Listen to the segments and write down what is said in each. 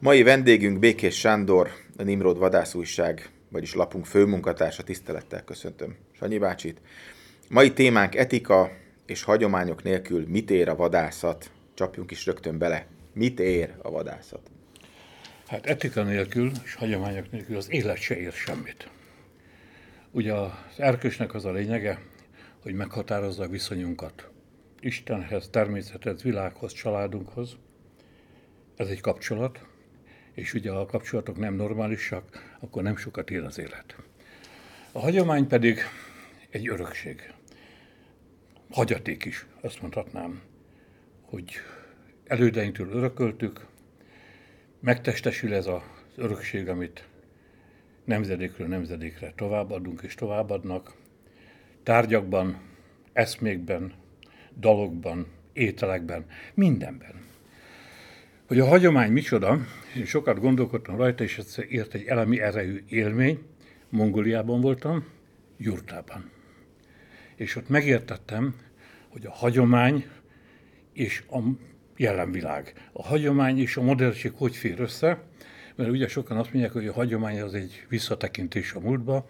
Mai vendégünk Békés Sándor, a Nimrod vadászújság, vagyis lapunk főmunkatársa, tisztelettel köszöntöm Sanyi bácsit. Mai témánk etika és hagyományok nélkül mit ér a vadászat? Csapjunk is rögtön bele. Mit ér a vadászat? Hát etika nélkül és hagyományok nélkül az élet se ér semmit. Ugye az erkölcsnek az a lényege, hogy meghatározza a viszonyunkat Istenhez, természethez, világhoz, családunkhoz. Ez egy kapcsolat, és ugye a kapcsolatok nem normálisak, akkor nem sokat él az élet. A hagyomány pedig egy örökség. Hagyaték is, azt mondhatnám, hogy elődeinktől örököltük, megtestesül ez az örökség, amit nemzedékről nemzedékre továbbadunk és továbbadnak, tárgyakban, eszmékben, dalokban, ételekben, mindenben. Hogy a hagyomány micsoda, én sokat gondolkodtam rajta, és ez ért egy elemi erejű élmény. Mongóliában voltam, Jurtában. És ott megértettem, hogy a hagyomány és a jelenvilág. A hagyomány és a modernség hogy fér össze, mert ugye sokan azt mondják, hogy a hagyomány az egy visszatekintés a múltba,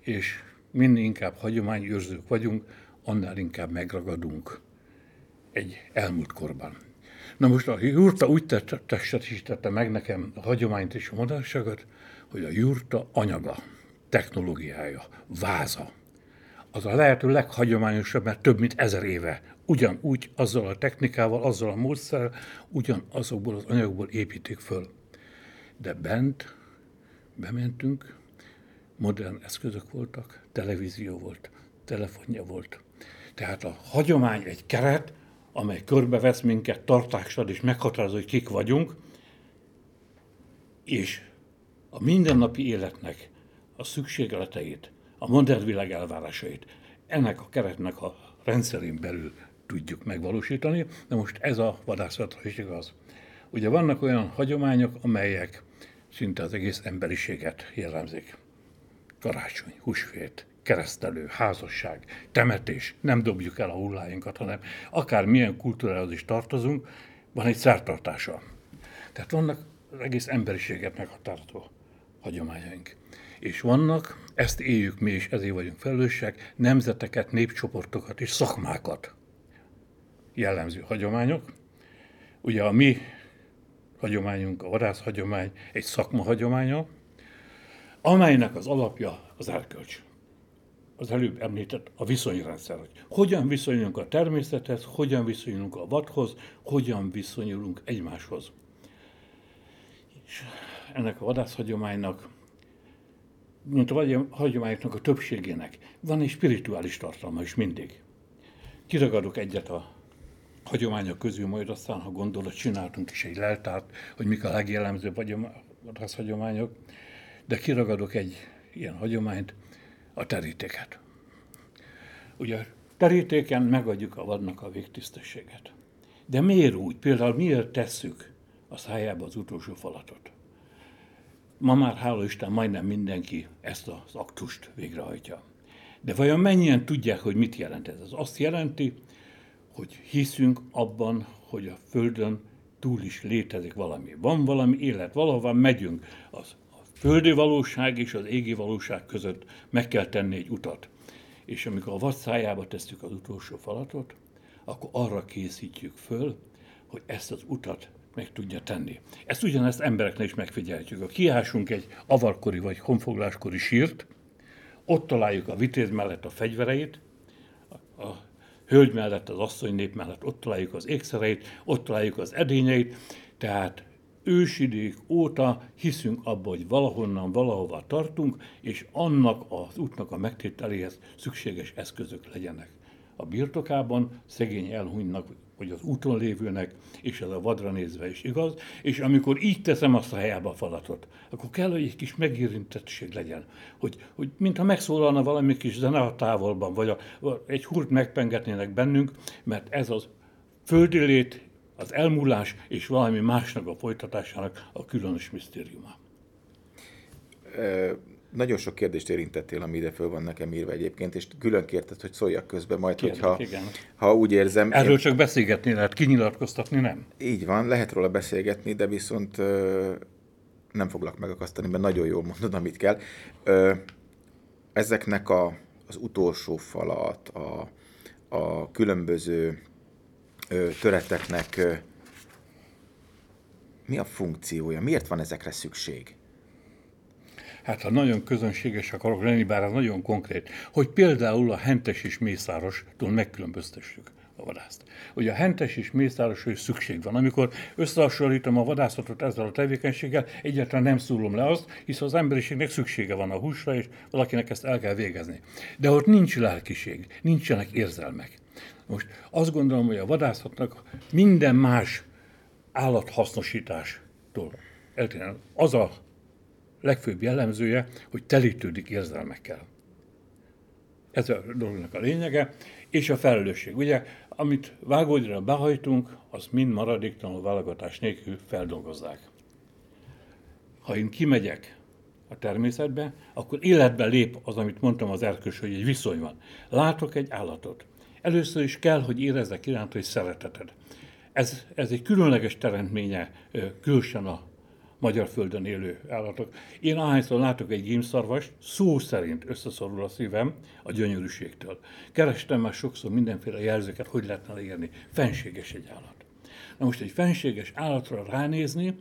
és minél inkább hagyományőrzők vagyunk, annál inkább megragadunk egy elmúlt korban. Na most a jurta úgy testesítette meg nekem a hagyományt és a modernságot, hogy a jurta anyaga, technológiája, váza, az a lehető leghagyományosabb, mert több mint ezer éve ugyanúgy, azzal a technikával, azzal a módszerrel, ugyanazokból az anyagokból építik föl. De bent bementünk, modern eszközök voltak, televízió volt, telefonja volt. Tehát a hagyomány egy keret, amely körbevesz minket, tartással és meghatározó, hogy kik vagyunk, és a mindennapi életnek a szükségleteit, a modern világ elvárásait ennek a keretnek a rendszerén belül tudjuk megvalósítani, de most ez a vadászatra is igaz. Ugye vannak olyan hagyományok, amelyek szinte az egész emberiséget jellemzik. Karácsony, húsvét, keresztelő, házasság, temetés, nem dobjuk el a hulláinkat, hanem akár milyen kultúrához is tartozunk, van egy szertartása. Tehát vannak az egész emberiséget meghatározó hagyományaink. És vannak, ezt éljük mi is, ezért vagyunk felelősek, nemzeteket, népcsoportokat és szakmákat jellemző hagyományok. Ugye a mi hagyományunk, a vadász hagyomány egy szakma hagyománya, amelynek az alapja az erkölcs az előbb említett a viszonyrendszer, hogy hogyan viszonyulunk a természethez, hogyan viszonyulunk a vadhoz, hogyan viszonyulunk egymáshoz. És ennek a vadászhagyománynak, mint a hagyományoknak a többségének, van egy spirituális tartalma is mindig. Kiragadok egyet a hagyományok közül, majd aztán, ha gondolat, csináltunk is egy leltárt, hogy mik a legjellemzőbb vadászhagyományok, de kiragadok egy ilyen hagyományt, a terítéket. Ugye terítéken megadjuk a vadnak a végtisztességet. De miért úgy? Például miért tesszük a szájába az utolsó falatot? Ma már hála Isten majdnem mindenki ezt az aktust végrehajtja. De vajon mennyien tudják, hogy mit jelent ez? Ez azt jelenti, hogy hiszünk abban, hogy a Földön túl is létezik valami. Van valami élet, valahova megyünk. Az földi valóság és az égi valóság között meg kell tenni egy utat. És amikor a vad szájába tesszük az utolsó falatot, akkor arra készítjük föl, hogy ezt az utat meg tudja tenni. Ezt ugyanezt embereknek is megfigyelhetjük. Ha kiásunk egy avarkori vagy honfogláskori sírt, ott találjuk a vitéz mellett a fegyvereit, a hölgy mellett, az asszony nép mellett ott találjuk az ékszereit, ott találjuk az edényeit, tehát ősidék óta hiszünk abba, hogy valahonnan, valahova tartunk, és annak az útnak a megtételéhez szükséges eszközök legyenek. A birtokában szegény elhunynak, vagy az úton lévőnek, és ez a vadra nézve is igaz, és amikor így teszem azt a helyába a falatot, akkor kell, hogy egy kis megérintettség legyen, hogy, hogy mintha megszólalna valami kis zene a távolban, vagy a, egy hurt megpengetnének bennünk, mert ez az földi lét az elmúlás és valami másnak a folytatásának a különös misztériuma. nagyon sok kérdést érintettél, ami ide föl van nekem írva egyébként, és külön kérted, hogy szóljak közben majd, Kérlek, hogyha igen. ha úgy érzem... Erről én... csak beszélgetni lehet, kinyilatkoztatni nem. Így van, lehet róla beszélgetni, de viszont ö, nem foglak megakasztani, mert nagyon jól mondod, amit kell. Ö, ezeknek a, az utolsó falat, a, a különböző töreteknek mi a funkciója? Miért van ezekre szükség? Hát ha nagyon közönséges akarok lenni, bár ez nagyon konkrét, hogy például a hentes és mészárostól megkülönböztessük a vadászt. Ugye a hentes és mészáros, hogy szükség van. Amikor összehasonlítom a vadászatot ezzel a tevékenységgel, egyáltalán nem szúrom le azt, hisz az emberiségnek szüksége van a húsra, és valakinek ezt el kell végezni. De ott nincs lelkiség, nincsenek érzelmek. Most azt gondolom, hogy a vadászatnak minden más állathasznosítástól eltérően az a legfőbb jellemzője, hogy telítődik érzelmekkel. Ez a dolognak a lényege, és a felelősség. Ugye, amit vágódra behajtunk, az mind maradéktalanul válogatás nélkül feldolgozzák. Ha én kimegyek a természetbe, akkor életbe lép az, amit mondtam az erkös, hogy egy viszony van. Látok egy állatot. Először is kell, hogy érezzek iránt, hogy szereteted. Ez, ez egy különleges teremtménye külsően a magyar földön élő állatok. Én ahányszor látok egy gímszarvast, szó szerint összeszorul a szívem a gyönyörűségtől. Kerestem már sokszor mindenféle jelzőket, hogy lehetne leírni. Fenséges egy állat. Na most egy fenséges állatra ránézni,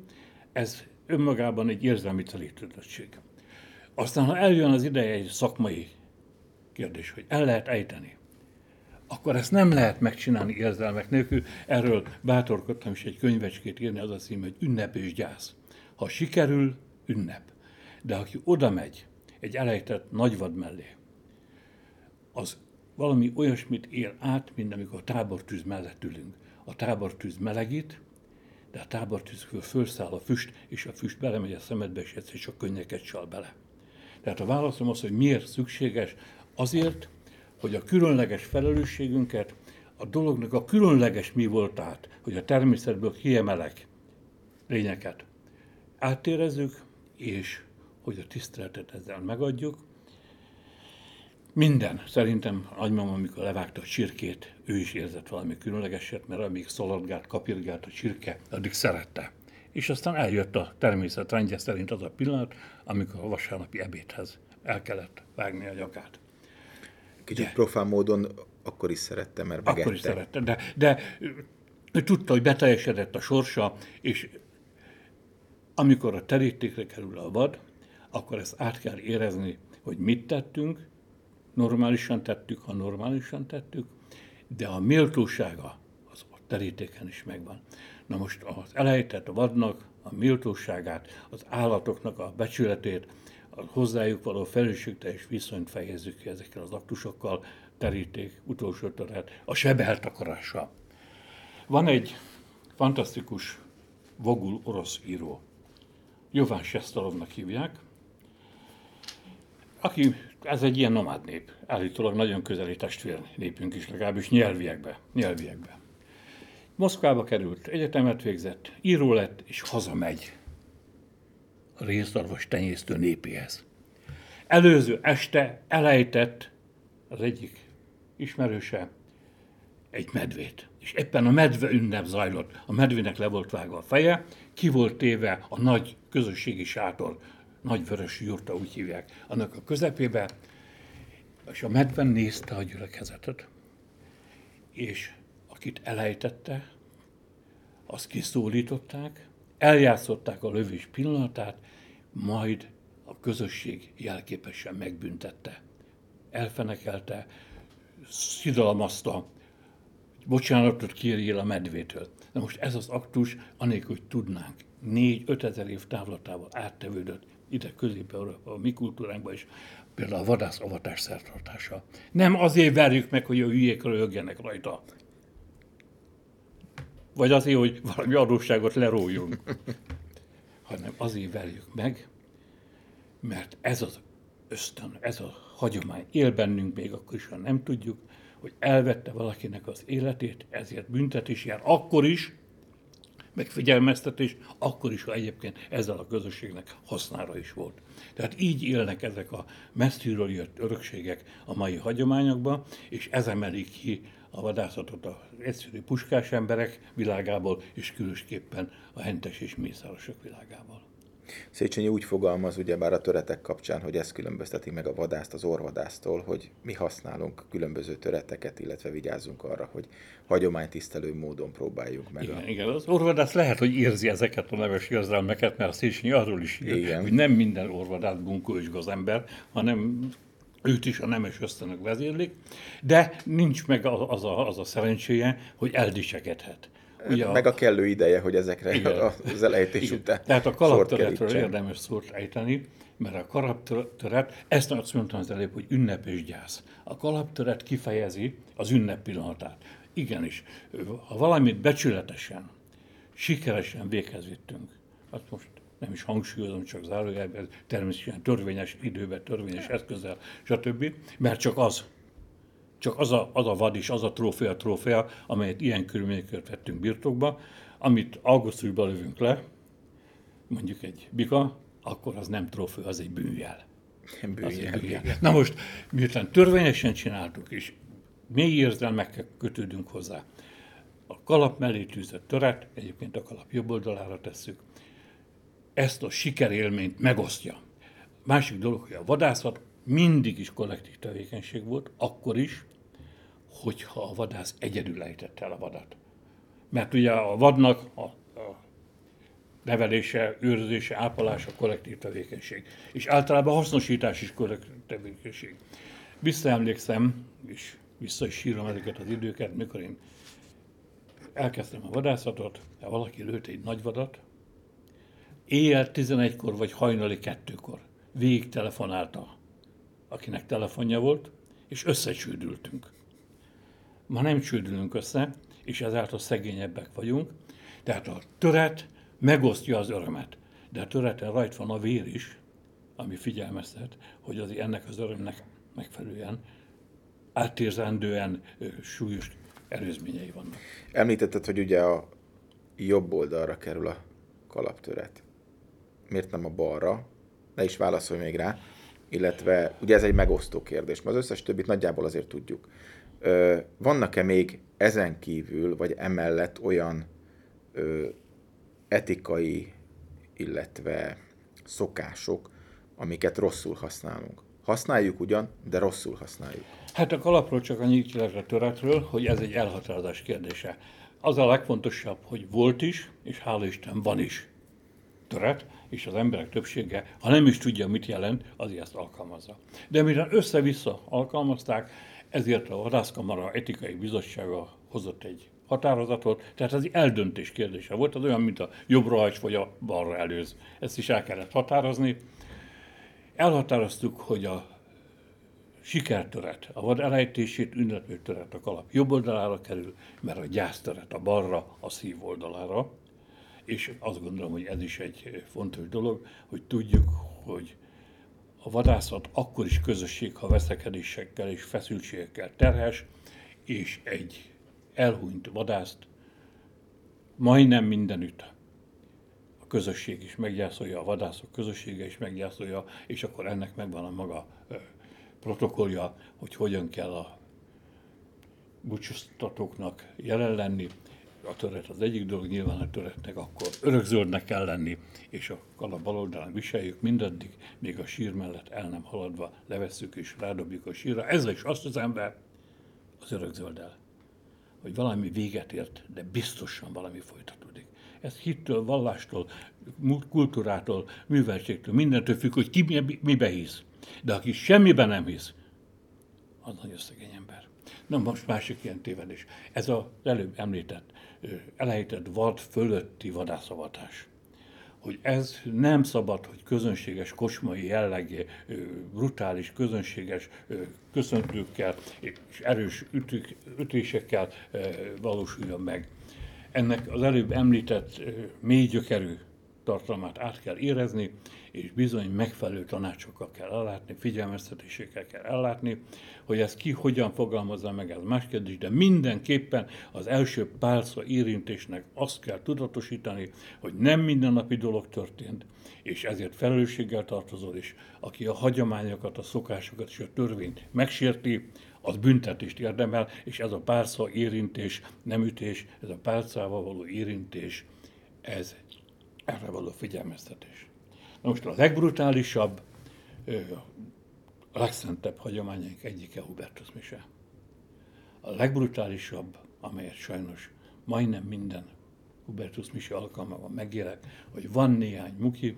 ez önmagában egy érzelmi telítődöttség. Aztán, ha eljön az ideje egy szakmai kérdés, hogy el lehet ejteni, akkor ezt nem lehet megcsinálni érzelmek nélkül. Erről bátorkodtam is egy könyvecskét írni, az a cím, hogy Ünnep és gyász. Ha sikerül, ünnep. De aki oda megy egy elejtett nagyvad mellé, az valami olyasmit él át, mint amikor a tábortűz mellett ülünk. A tábortűz melegít, de a tábortűzről fölszáll a füst, és a füst belemegy a szemedbe, és egyszer csak könnyeket csal bele. Tehát a válaszom az, hogy miért szükséges, azért, hogy a különleges felelősségünket, a dolognak a különleges mi voltát, hogy a természetből kiemelek lényeket, áttérezzük, és hogy a tiszteletet ezzel megadjuk. Minden, szerintem nagymama, amikor levágta a csirkét, ő is érzett valami különlegeset, mert amíg szaladgált, kapirgált a csirke, addig szerette. És aztán eljött a természet rendje szerint az a pillanat, amikor a vasárnapi ebédhez el kellett vágni a gyakát. Kicsit de, profán módon akkor is szerette, mert megette. Akkor is szerette, de, de ő tudta, hogy beteljesedett a sorsa, és amikor a terítékre kerül a vad, akkor ezt át kell érezni, hogy mit tettünk, normálisan tettük, ha normálisan tettük, de a méltósága az a terítéken is megvan. Na most az elejtett vadnak a méltóságát, az állatoknak a becsületét, a hozzájuk való felelősségteljes viszonyt fejezzük ki ezekkel az aktusokkal, teríték, utolsó töret, a sebeltakarása. Van egy fantasztikus vogul orosz író, Jován Sesztalovnak hívják, aki, ez egy ilyen nomád nép, állítólag nagyon közeli testvér népünk is, legalábbis nyelviekbe, nyelviekbe. Moszkvába került, egyetemet végzett, író lett, és hazamegy a részarvas tenyésztő népéhez. Előző este elejtett az egyik ismerőse egy medvét. És éppen a medve ünnep zajlott. A medvének le volt vágva a feje, ki volt téve a nagy közösségi sátor, nagy vörös jurta, úgy hívják, annak a közepébe, és a medve nézte a gyülekezetet, és akit elejtette, azt kiszólították, eljátszották a lövés pillanatát, majd a közösség jelképesen megbüntette. Elfenekelte, szidalmazta, bocsánatot kérjél a medvétől. Na most ez az aktus, anélkül, hogy tudnánk, négy-öt ezer év távlatával áttevődött ide közép a mi kultúránkba is, például a vadász avatás szertartása. Nem azért verjük meg, hogy a hülyék röhögjenek rajta, vagy azért, hogy valami adósságot leróljunk, hanem azért verjük meg, mert ez az ösztön, ez a hagyomány él bennünk még akkor is, ha nem tudjuk, hogy elvette valakinek az életét, ezért büntetés jár akkor is, meg figyelmeztetés, akkor is, ha egyébként ezzel a közösségnek hasznára is volt. Tehát így élnek ezek a messziről jött örökségek a mai hagyományokba, és ez emelik ki a vadászatot az egyszerű puskás emberek világából, és különösképpen a hentes és mészárosok világából. Széchenyi úgy fogalmaz ugyebár a töretek kapcsán, hogy ez különbözteti meg a vadászt az orvadásztól, hogy mi használunk különböző töreteket, illetve vigyázzunk arra, hogy hagyománytisztelő módon próbáljuk meg. Igen, a... igen az orvadász lehet, hogy érzi ezeket a neves érzelmeket, mert a Széchenyi arról is ír, hogy nem minden orvadász bunkó és gazember, hanem őt is a nemes ösztönök vezérlik, de nincs meg az a, az a szerencséje, hogy eldicsekedhet. Ugye meg a kellő ideje, hogy ezekre igen. az elejtés igen. után Tehát a kalaptöretről érdemes szót ejteni, mert a kalaptöret, ezt azt mondtam az előbb, hogy ünnep és gyász. A kalaptöret kifejezi az ünnep pillanatát. Igenis, ha valamit becsületesen, sikeresen véghez vittünk, azt most nem is hangsúlyozom, csak zárójelben, természetesen törvényes időben, törvényes eszközzel, stb. Mert csak az, csak az a, az a vad is, az a trófea, trófea, amelyet ilyen körülmények között vettünk birtokba, amit augusztusban lövünk le, mondjuk egy bika, akkor az nem trófea, az egy bűnjel. Bűnjel, az egy bűnjel. Na most, miután törvényesen csináltuk, és mély érzelmekkel kötődünk hozzá, a kalap mellé tűzött töret, egyébként a kalap jobb oldalára tesszük, ezt a sikerélményt megosztja. Másik dolog, hogy a vadászat mindig is kollektív tevékenység volt, akkor is, hogyha a vadász egyedül ejtette el a vadat. Mert ugye a vadnak a, a nevelése, őrzése, ápolása kollektív tevékenység. És általában hasznosítás is kollektív tevékenység. Visszaemlékszem, és vissza is sírom ezeket az időket, mikor én elkezdtem a vadászatot, valaki lőtt egy nagy vadat, éjjel 11-kor vagy hajnali kettőkor végig telefonálta, akinek telefonja volt, és összecsődültünk. Ma nem csődülünk össze, és ezáltal szegényebbek vagyunk, tehát a töret megosztja az örömet. De a töreten rajt van a vér is, ami figyelmeztet, hogy az ennek az örömnek megfelelően átérzendően súlyos előzményei vannak. Említetted, hogy ugye a jobb oldalra kerül a kalaptöret miért nem a balra, ne is válaszolj még rá, illetve ugye ez egy megosztó kérdés, mert az összes többit nagyjából azért tudjuk. Vannak-e még ezen kívül, vagy emellett olyan ö, etikai, illetve szokások, amiket rosszul használunk? Használjuk ugyan, de rosszul használjuk. Hát a kalapról csak annyit a töretről, hogy ez egy elhatározás kérdése. Az a legfontosabb, hogy volt is, és hála Isten van is töret, és az emberek többsége, ha nem is tudja, mit jelent, azért ezt alkalmazza. De mivel össze-vissza alkalmazták, ezért a Vadászkamara etikai bizottsága hozott egy határozatot, tehát ez eldöntés kérdése volt, az olyan, mint a jobbra hagy, vagy a balra előz. Ezt is el kellett határozni. Elhatároztuk, hogy a sikertöret, a vad elejtését ünneplő töret a kalap jobb oldalára kerül, mert a gyásztöret a balra, a szív oldalára és azt gondolom, hogy ez is egy fontos dolog, hogy tudjuk, hogy a vadászat akkor is közösség, ha veszekedésekkel és feszültségekkel terhes, és egy elhunyt vadászt majdnem mindenütt a közösség is meggyászolja, a vadászok közössége is meggyászolja, és akkor ennek megvan a maga protokollja, hogy hogyan kell a búcsúztatóknak jelen lenni, a töret az egyik dolog, nyilván a töretnek akkor örökzöldnek kell lenni, és a kalap bal oldalán viseljük mindaddig, még a sír mellett el nem haladva levesszük és rádobjuk a sírra. Ez is azt az ember az örökzölddel, hogy valami véget ért, de biztosan valami folytatódik. Ez hittől, vallástól, kultúrától, műveltségtől, mindentől függ, hogy ki mibe hisz. De aki semmiben nem hisz, az nagyon szegény ember. Na most másik ilyen tévedés. Ez az előbb említett elejtett vad fölötti vadászavatás. Hogy ez nem szabad, hogy közönséges kosmai jellegé, brutális, közönséges köszöntőkkel és erős ütük, ütésekkel valósuljon meg. Ennek az előbb említett mély gyökerű tartalmát át kell érezni, és bizony megfelelő tanácsokkal kell ellátni, figyelmeztetésekkel kell ellátni, hogy ez ki hogyan fogalmazza meg, ez más kérdés, de mindenképpen az első pálca érintésnek azt kell tudatosítani, hogy nem mindennapi dolog történt, és ezért felelősséggel tartozol, és aki a hagyományokat, a szokásokat és a törvényt megsérti, az büntetést érdemel, és ez a pálca érintés, nem ütés, ez a pálcával való érintés, ez erre való figyelmeztetés. Na most a legbrutálisabb, a legszentebb hagyományaink egyike Hubertus Mise. A legbrutálisabb, amelyet sajnos majdnem minden Hubertus Mise alkalmával megélek, hogy van néhány muki,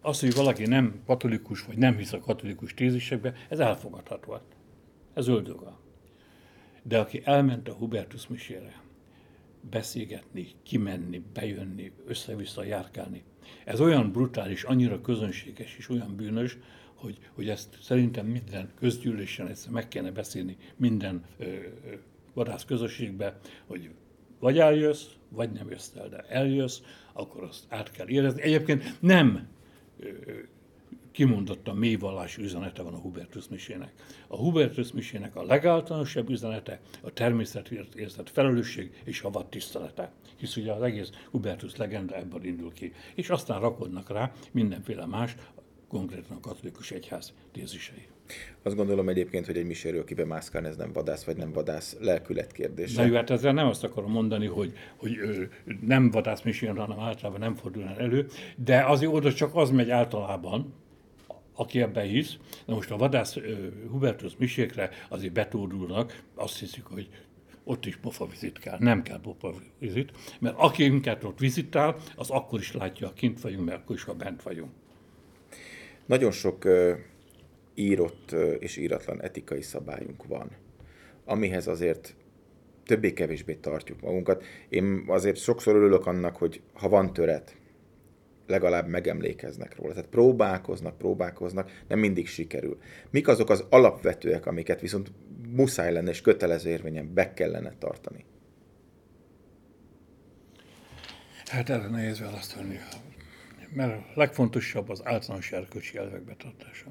az, hogy valaki nem katolikus, vagy nem hisz a katolikus tézisekbe, ez elfogadható. Ez öldöga. De aki elment a Hubertus Misére, beszélgetni, kimenni, bejönni, össze-vissza járkálni, ez olyan brutális, annyira közönséges és olyan bűnös, hogy, hogy ezt szerintem minden közgyűlésen ezt meg kéne beszélni minden ö, ö, vadász közösségbe, hogy vagy eljössz, vagy nem jössz el, de eljössz, akkor azt át kell érezni. Egyébként nem ö, kimondottan mélyvallási üzenete van a Hubertus Misének. A Hubertus Misének a legáltalánosabb üzenete a természetért érzett felelősség és a vad tisztelete. Hisz ugye az egész Hubertus legenda ebből indul ki. És aztán rakodnak rá mindenféle más, konkrétan a katolikus egyház tézisei. Azt gondolom egyébként, hogy egy miséről kibemászkálni, ez nem vadász vagy nem vadász lelkület kérdése. Na jó, hát ezzel nem azt akarom mondani, hogy, hogy ö, nem vadász misén, hanem általában nem fordul elő, de azért oda csak az megy általában, aki ebben hisz. Na most a vadász Hubertus Misékre azért betódulnak, azt hiszik, hogy ott is vizit kell. Nem kell vizit, mert aki minket ott vizitál, az akkor is látja, ha kint vagyunk, mert akkor is, ha bent vagyunk. Nagyon sok uh, írott és íratlan etikai szabályunk van, amihez azért többé-kevésbé tartjuk magunkat. Én azért sokszor örülök annak, hogy ha van töret, legalább megemlékeznek róla. Tehát próbálkoznak, próbálkoznak, nem mindig sikerül. Mik azok az alapvetőek, amiket viszont muszáj lenne és kötelező érvényen be kellene tartani? Hát erre nehéz választani. Mert a legfontosabb az általános erkölcsi elvek betartása.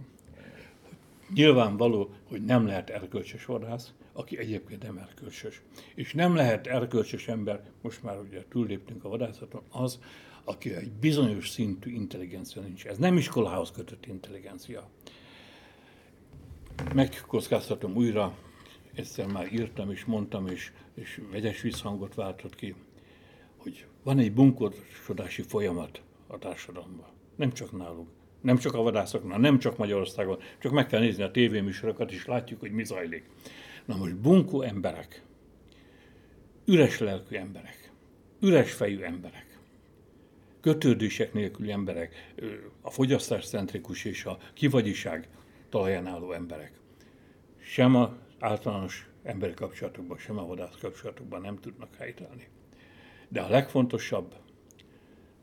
Nyilvánvaló, hogy nem lehet erkölcsös vadász, aki egyébként nem erkölcsös. És nem lehet erkölcsös ember, most már ugye túlléptünk a vadászaton, az, aki egy bizonyos szintű intelligencia nincs. Ez nem iskolához kötött intelligencia. Megkockáztatom újra, egyszer már írtam és mondtam, és, és vegyes visszhangot váltott ki, hogy van egy bunkosodási folyamat a társadalomban. Nem csak nálunk, nem csak a vadászoknál, nem csak Magyarországon, csak meg kell nézni a tévéműsorokat, és látjuk, hogy mi zajlik. Na most bunkó emberek, üres lelkű emberek, üres fejű emberek, kötődések nélküli emberek, a fogyasztáscentrikus és a kivagyiság talaján álló emberek. Sem az általános emberi kapcsolatokban, sem a vadász kapcsolatokban nem tudnak helytállni. De a legfontosabb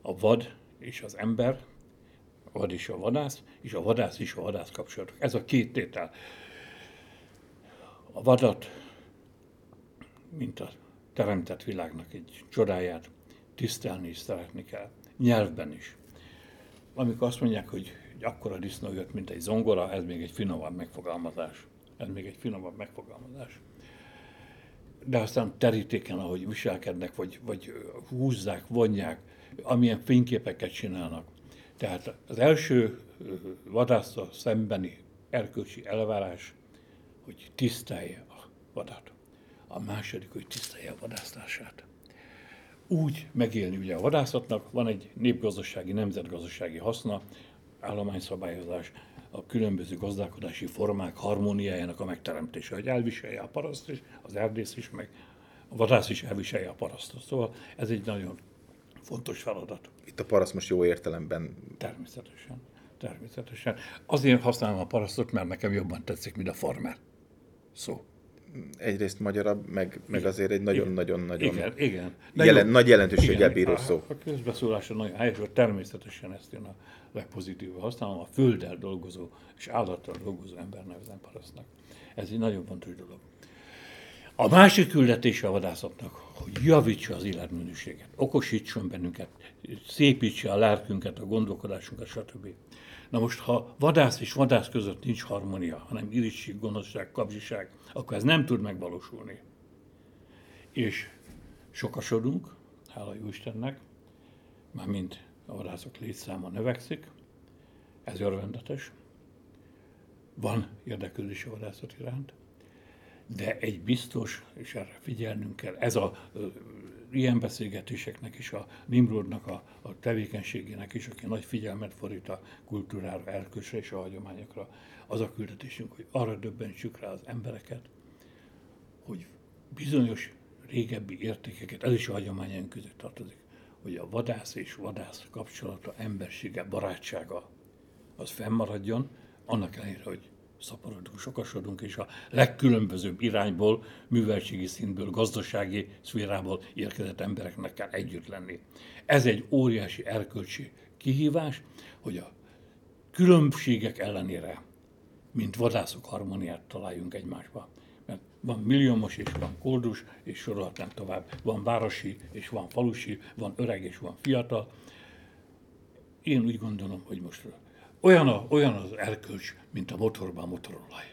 a vad és az ember, a vad és a vadász, és a vadász és a vadász kapcsolatok. Ez a két tétel. A vadat, mint a teremtett világnak egy csodáját, tisztelni is szeretni kell nyelvben is. Amikor azt mondják, hogy egy akkora disznó jött, mint egy zongora, ez még egy finomabb megfogalmazás. Ez még egy finomabb megfogalmazás. De aztán terítéken, ahogy viselkednek, vagy, vagy húzzák, vonják, amilyen fényképeket csinálnak. Tehát az első vadászta szembeni erkölcsi elvárás, hogy tisztelje a vadat. A második, hogy tisztelje a vadásztását úgy megélni ugye a vadászatnak, van egy népgazdasági, nemzetgazdasági haszna, állományszabályozás, a különböző gazdálkodási formák harmóniájának a megteremtése, hogy elviselje a paraszt is, az erdész is, meg a vadász is elviselje a parasztot. Szóval ez egy nagyon fontos feladat. Itt a paraszt most jó értelemben. Természetesen. Természetesen. Azért használom a parasztot, mert nekem jobban tetszik, mint a farmer. Szó egyrészt magyarabb, meg, meg azért egy nagyon-nagyon-nagyon igen, igen. Jelen, nagy jelentőséggel bíró a, szó. A közbeszólása nagyon helyes, hogy természetesen ezt én a legpozitívabb használom, a földdel dolgozó és állattal dolgozó ember nevezem parasztnak. Ez egy nagyon fontos dolog. A másik küldetése a vadászatnak, hogy javítsa az életminőséget, okosítson bennünket, szépítse a lelkünket, a gondolkodásunkat, stb. Na most, ha vadász és vadász között nincs harmónia, hanem irigység, gonoszság, kapzsiság, akkor ez nem tud megvalósulni. És sokasodunk, hála jó Istennek, mint a vadászok létszáma növekszik, ez örvendetes, van érdeklődés a vadászat iránt, de egy biztos, és erre figyelnünk kell, ez a ilyen beszélgetéseknek is, a Nimrodnak a, a tevékenységének is, aki nagy figyelmet fordít a kultúrára, erkölcsre és a hagyományokra, az a küldetésünk, hogy arra döbbentsük rá az embereket, hogy bizonyos régebbi értékeket, ez is a hagyományaink között tartozik, hogy a vadász és vadász kapcsolata, embersége, barátsága az fennmaradjon, annak ellenére, hogy szaporodunk, sokasodunk, és a legkülönbözőbb irányból, műveltségi szintből, gazdasági szférából érkezett embereknek kell együtt lenni. Ez egy óriási erkölcsi kihívás, hogy a különbségek ellenére, mint vadászok harmóniát találjunk egymásba. Mert van milliómos és van koldus, és sorolhatnám tovább. Van városi és van falusi, van öreg és van fiatal. Én úgy gondolom, hogy most olyan, a, olyan az erkölcs, mint a motorban a motorolaj.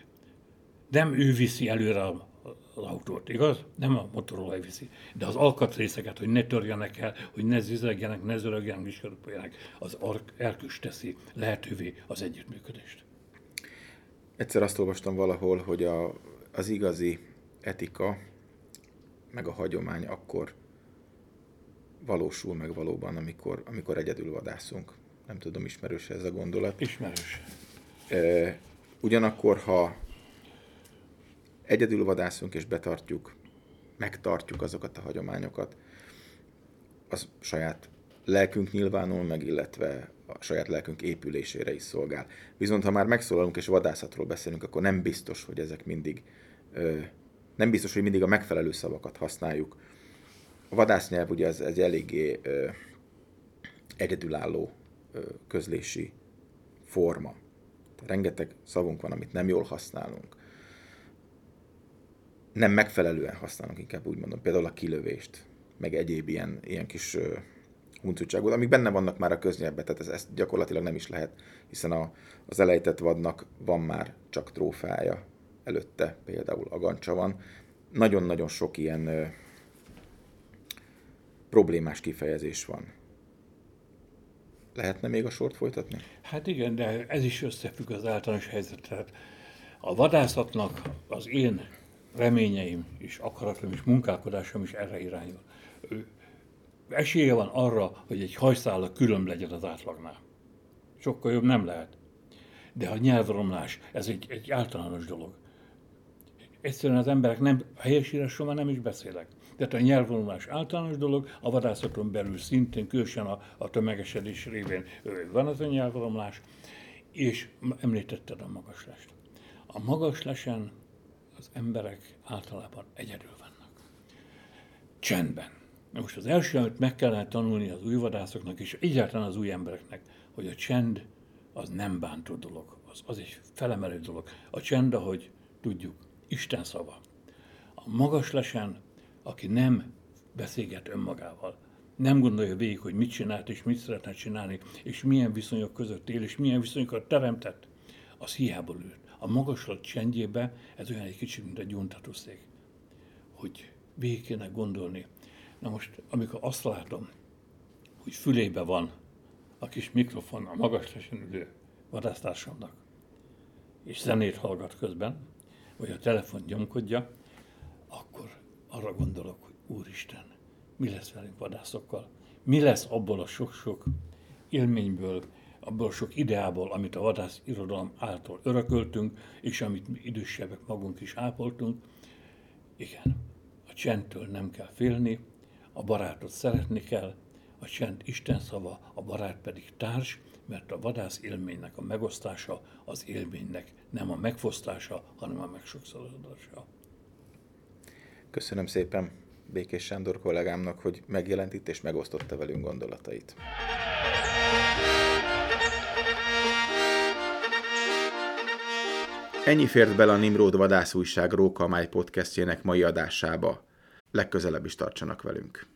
Nem ő viszi előre a, az autót, igaz? Nem a motorolaj viszi. De az alkatrészeket, hogy ne törjenek el, hogy ne zizegjenek, ne zörögjenek, viselőpoljanak, az erkölcs teszi lehetővé az együttműködést. Egyszer azt olvastam valahol, hogy a, az igazi etika, meg a hagyomány akkor valósul meg valóban, amikor, amikor egyedül vadászunk. Nem tudom, ismerős ez a gondolat. Ismerős. E, ugyanakkor, ha egyedül vadászunk és betartjuk, megtartjuk azokat a hagyományokat, az saját lelkünk nyilvánul meg, illetve a saját lelkünk épülésére is szolgál. Viszont ha már megszólalunk és vadászatról beszélünk, akkor nem biztos, hogy ezek mindig, nem biztos, hogy mindig a megfelelő szavakat használjuk. A vadásznyelv ugye ez egy eléggé egyedülálló közlési forma. Rengeteg szavunk van, amit nem jól használunk. Nem megfelelően használunk, inkább úgy mondom, például a kilövést, meg egyéb ilyen, ilyen kis huncutságot, amik benne vannak már a köznyelvben, tehát ez, ez gyakorlatilag nem is lehet, hiszen a, az elejtett vadnak van már csak trófája, előtte például a gancsa van. Nagyon-nagyon sok ilyen ö, problémás kifejezés van Lehetne még a sort folytatni? Hát igen, de ez is összefügg az általános helyzetet. A vadászatnak az én reményeim és akaratom és munkálkodásom is erre irányul. Esélye van arra, hogy egy hajszála különb legyen az átlagnál. Sokkal jobb nem lehet. De a nyelvromlás, ez egy, egy általános dolog. Egyszerűen az emberek nem, helyesírásról már nem is beszélek. Tehát a nyelvvonulás általános dolog, a vadászaton belül szintén, különösen a, a tömegesedés révén van az a nyelvromlás, és említetted a magaslást. A magaslesen az emberek általában egyedül vannak. Csendben. Most az első, amit meg kellene tanulni az új vadászoknak, és egyáltalán az új embereknek, hogy a csend az nem bántó dolog, az, az egy felemelő dolog. A csend, ahogy tudjuk, Isten szava. A magaslesen aki nem beszélget önmagával, nem gondolja végig, hogy mit csinált és mit szeretne csinálni, és milyen viszonyok között él, és milyen viszonyokat teremtett, az hiába ült. A magaslat csendjébe ez olyan egy kicsit, mint egy gyóntatószék, hogy végig kéne gondolni. Na most, amikor azt látom, hogy fülébe van a kis mikrofon a magaslasen ülő vadásztársamnak, és zenét hallgat közben, vagy a telefon nyomkodja, akkor arra gondolok, hogy Úristen, mi lesz velünk vadászokkal? Mi lesz abból a sok-sok élményből, abból a sok ideából, amit a vadász irodalom által örököltünk, és amit mi idősebbek magunk is ápoltunk. Igen, a csendtől nem kell félni, a barátot szeretni kell, a csend Isten szava, a barát pedig társ, mert a vadász élménynek a megosztása az élménynek nem a megfosztása, hanem a megsokszorozása. Köszönöm szépen Békés Sándor kollégámnak, hogy megjelent itt és megosztotta velünk gondolatait. Ennyi fért bele a Nimród vadászújság Rókamály podcastjének mai adásába. Legközelebb is tartsanak velünk.